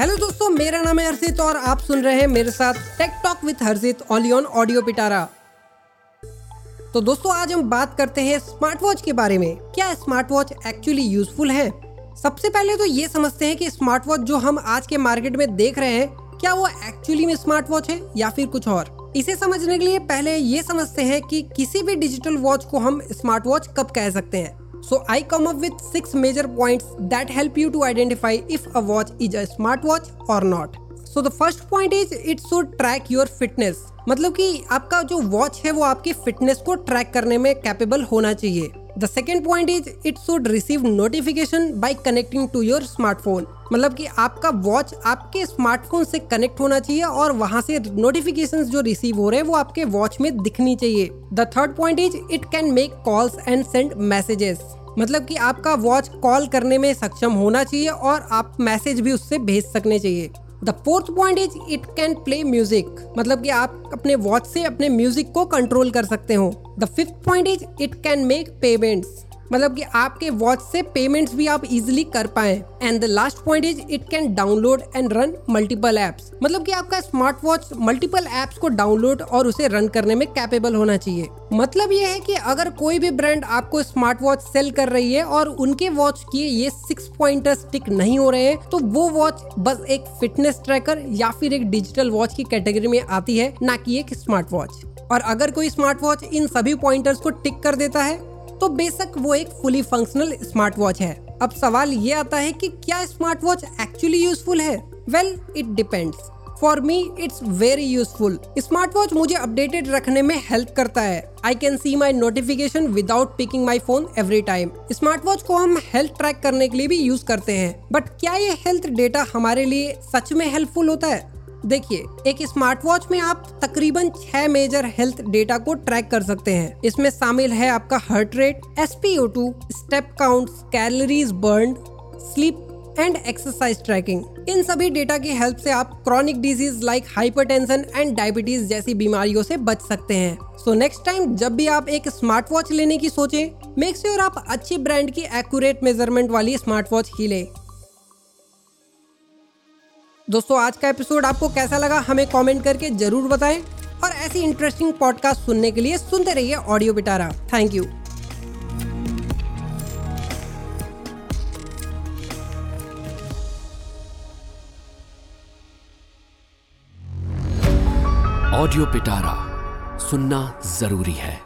Hello दोस्तों, मेरा नाम है हर्षित और आप सुन रहे हैं मेरे साथ टेक टॉक विद हर्षित ऑलियन ऑडियो पिटारा तो दोस्तों, आज हम बात करते हैं स्मार्ट वॉच के बारे में। क्या स्मार्ट वॉच एक्चुअली यूजफुल है? सबसे पहले तो ये समझते हैं कि स्मार्ट वॉच जो हम आज के मार्केट में देख रहे हैं, क्या वो एक्चुअली में स्मार्ट वॉच है या फिर कुछ और? इसे समझने के लिए पहले ये समझते हैं कि किसी भी डिजिटल वॉच को हम स्मार्ट वॉच कब कह सकते हैं। So I come up with six major point that help you to identify if a watch is a smart watch or not so the first point is it should track your fitness मतलब कि आपका जो watch है वो आपकी fitness को track करने में कैपेबल होना चाहिए। The second point is it should receive notification by connecting to your smartphone मतलब कि आपका वॉच आपके स्मार्टफ़ोन से कनेक्ट होना चाहिए और वहाँ से नोटिफिकेशन जो रिसीव हो रहे हैं वो आपके वॉच में दिखनी चाहिए। The third point is it can make calls and send messages मतलब कि आपका वॉच कॉल करने में सक्षम होना चाहिए और आप मैसेज भी उससे भेज सकने चाहिए। The fourth point is it can play music मतलब कि आप अपने वॉच से अपने म्यूज़िक को कंट्रोल कर सकते हो। The fifth point is it can make payments मतलब कि आपके वॉच से पेमेंट्स भी आप इजिली कर पाए। And the last point is it can download and run multiple apps मतलब कि आपका स्मार्ट वॉच मल्टीपल एप्स को डाउनलोड और उसे रन करने में कैपेबल होना चाहिए। मतलब ये है कि अगर कोई भी ब्रांड आपको स्मार्ट वॉच सेल कर रही है और उनके वॉच की ये सिक्स पॉइंटर स्टिक नहीं हो रहे हैं तो वो वॉच बस एक फिटनेस ट्रैकर या फिर एक डिजिटल वॉच की कैटेगरी में आती है, ना कि एक स्मार्ट वॉच और अगर कोई स्मार्ट वॉच इन सभी पॉइंटर्स को टिक कर देता है तो बेशक वो एक फुली फंक्शनल स्मार्ट वॉच है। अब सवाल ये आता है कि क्या स्मार्ट वॉच एक्चुअली यूजफुल है? Well it depends for me it's very useful smart watch मुझे अपडेटेड रखने में हेल्प करता है। I can see my notification without picking my phone every time smart watch को हम हेल्थ ट्रैक करने के लिए भी यूज़ करते हैं। बट क्या ये हेल्थ डेटा हमारे लिए सच में हेल्पफुल होता है? देखिए, एक स्मार्ट वॉच में आप तकरीबन छह मेजर हेल्थ डेटा को ट्रैक कर सकते हैं। इसमें शामिल है आपका heart rate S step count calories burn sleep and exercise tracking इन सभी डेटा की हेल्प से आप chronic disease like hypertension and diabetes जैसी बीमारियों से बच सकते हैं। सो नेक्स्ट टाइम जब भी आप एक स्मार्ट वॉच लेने की सोचे मेक श्योर आप अच्छी ब्रांड की एक्यूरेट मेज़रमेंट वाली स्मार्ट वॉच ही ले। दोस्तों, आज का एपिसोड आपको कैसा लगा, हमें कमेंट करके ज़रूर बताएँ और ऐसी इंटरेस्टिंग पॉडकास्ट सुनने के लिए सुनते रहिए audio Pitara thank you audio Pitara सुनना ज़रूरी है।